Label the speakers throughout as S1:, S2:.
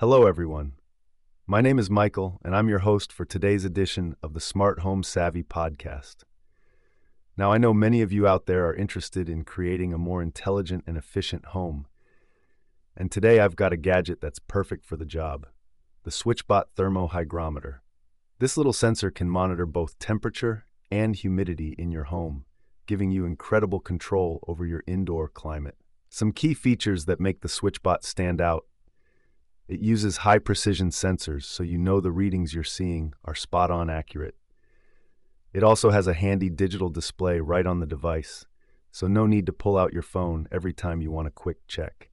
S1: Hello, everyone. My name is Michael, and I'm your host for today's edition of the Smart Home Savvy podcast. Now, I know many of you out there are interested in creating a more intelligent and efficient home. And today I've got a gadget that's perfect for the job the SwitchBot Thermohygrometer. This little sensor can monitor both temperature and humidity in your home, giving you incredible control over your indoor climate. Some key features that make the SwitchBot stand out it uses high precision sensors so you know the readings you're seeing are spot on accurate. It also has a handy digital display right on the device, so no need to pull out your phone every time you want a quick check.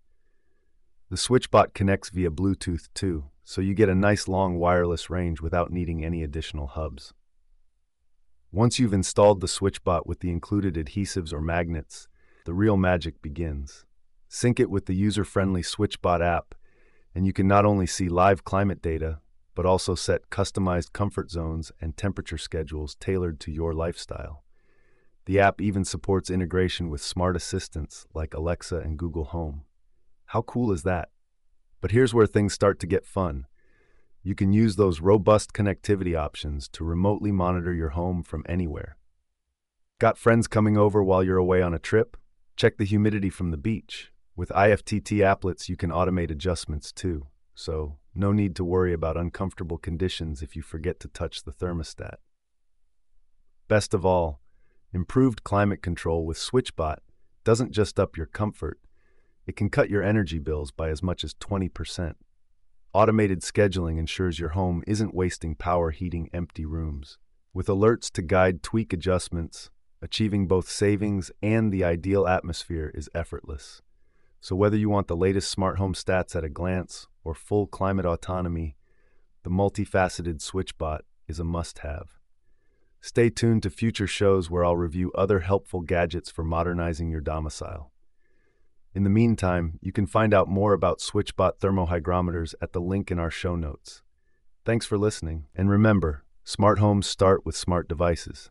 S1: The SwitchBot connects via Bluetooth too, so you get a nice long wireless range without needing any additional hubs. Once you've installed the SwitchBot with the included adhesives or magnets, the real magic begins. Sync it with the user friendly SwitchBot app and you can not only see live climate data, but also set customized comfort zones and temperature schedules tailored to your lifestyle. The app even supports integration with smart assistants like Alexa and Google Home. How cool is that? But here's where things start to get fun. You can use those robust connectivity options to remotely monitor your home from anywhere. Got friends coming over while you're away on a trip? Check the humidity from the beach with IFTTT applets, you can automate adjustments too, so no need to worry about uncomfortable conditions if you forget to touch the thermostat. Best of all, improved climate control with SwitchBot doesn't just up your comfort, it can cut your energy bills by as much as 20%. Automated scheduling ensures your home isn't wasting power heating empty rooms. With alerts to guide tweak adjustments, achieving both savings and the ideal atmosphere is effortless. So, whether you want the latest smart home stats at a glance or full climate autonomy, the multifaceted SwitchBot is a must have. Stay tuned to future shows where I'll review other helpful gadgets for modernizing your domicile. In the meantime, you can find out more about SwitchBot thermohygrometers at the link in our show notes. Thanks for listening, and remember smart homes start with smart devices.